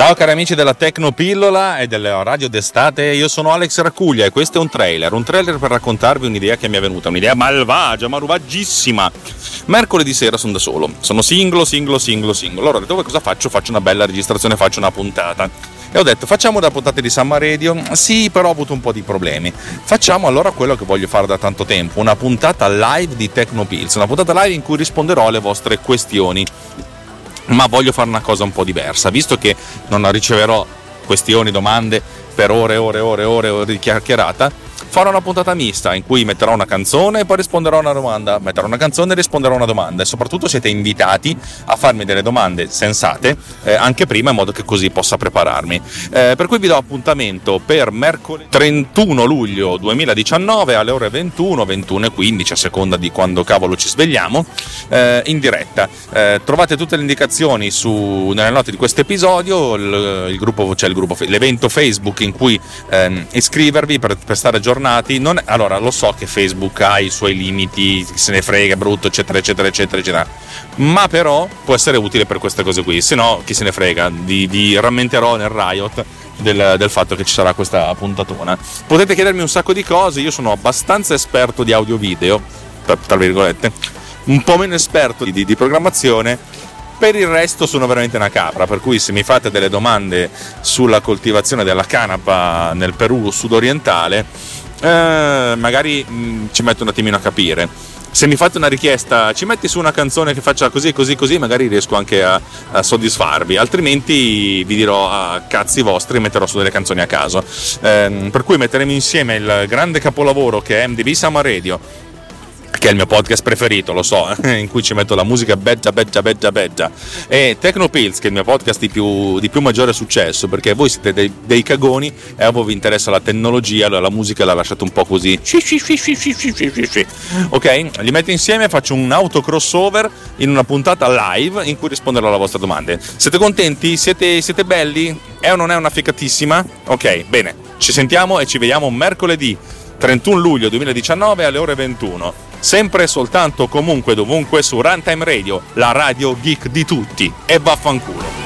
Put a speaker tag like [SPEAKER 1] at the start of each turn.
[SPEAKER 1] Ciao cari amici della Tecnopillola e della Radio d'estate, io sono Alex Racuglia e questo è un trailer, un trailer per raccontarvi un'idea che mi è venuta, un'idea malvagia, malvaggissima. Mercoledì sera sono da solo, sono singolo, singolo, singolo, singolo. Allora detto cosa faccio? Faccio una bella registrazione, faccio una puntata. E ho detto facciamo da puntate di Summer Radio? Sì, però ho avuto un po' di problemi. Facciamo allora quello che voglio fare da tanto tempo, una puntata live di Tecnopills, una puntata live in cui risponderò alle vostre questioni ma voglio fare una cosa un po' diversa, visto che non riceverò questioni, domande per ore e ore e ore, ore, ore di chiacchierata, farò una puntata mista in cui metterò una canzone e poi risponderò a una domanda, metterò una canzone e risponderò a una domanda e soprattutto siete invitati a farmi delle domande sensate eh, anche prima in modo che così possa prepararmi. Eh, per cui vi do appuntamento per mercoledì 31 luglio 2019 alle ore 21, 21 e 15 a seconda di quando cavolo ci svegliamo eh, in diretta. Eh, trovate tutte le indicazioni su, nelle note di questo episodio, il, il gruppo, cioè il gruppo, l'evento Facebook in cui ehm, iscrivervi per, per stare aggiornati. Non, allora, lo so che Facebook ha i suoi limiti, se ne frega, brutto, eccetera, eccetera, eccetera, eccetera. Ma però può essere utile per queste cose qui. Se no, chi se ne frega, vi, vi rammenterò nel Riot del, del, fatto che ci sarà questa puntatona. Potete chiedermi un sacco di cose, io sono abbastanza esperto di audio-video, tra virgolette, un po' meno esperto di, di, di programmazione per il resto sono veramente una capra, per cui se mi fate delle domande sulla coltivazione della canapa nel Perù sudorientale, eh, magari mh, mm, ci metto un attimino a capire. Se mi fate una richiesta, ci metti su una canzone che faccia così, così, così, magari riesco anche a, a soddisfarvi, altrimenti vi dirò a cazzi vostri e metterò su delle canzoni a caso. Eh, per cui metteremo insieme il grande capolavoro che è MDB Summer Radio che è il mio podcast preferito, lo so, in cui ci metto la musica beggia, beggia, beggia, beggia. E Tecnopills, che è il mio podcast di più, di più maggiore successo, perché voi siete dei, dei, cagoni e a voi vi interessa la tecnologia, allora la musica la lasciate un po' così. Ok? Li metto insieme e faccio un auto crossover in una puntata live in cui risponderò alle vostre domande. Siete contenti? Siete, siete belli? È o non è una ficatissima? Ok, bene. Ci sentiamo e ci vediamo mercoledì 31 luglio 2019 alle ore 21 sempre e soltanto comunque dovunque su Runtime Radio, la radio geek di tutti. E vaffanculo.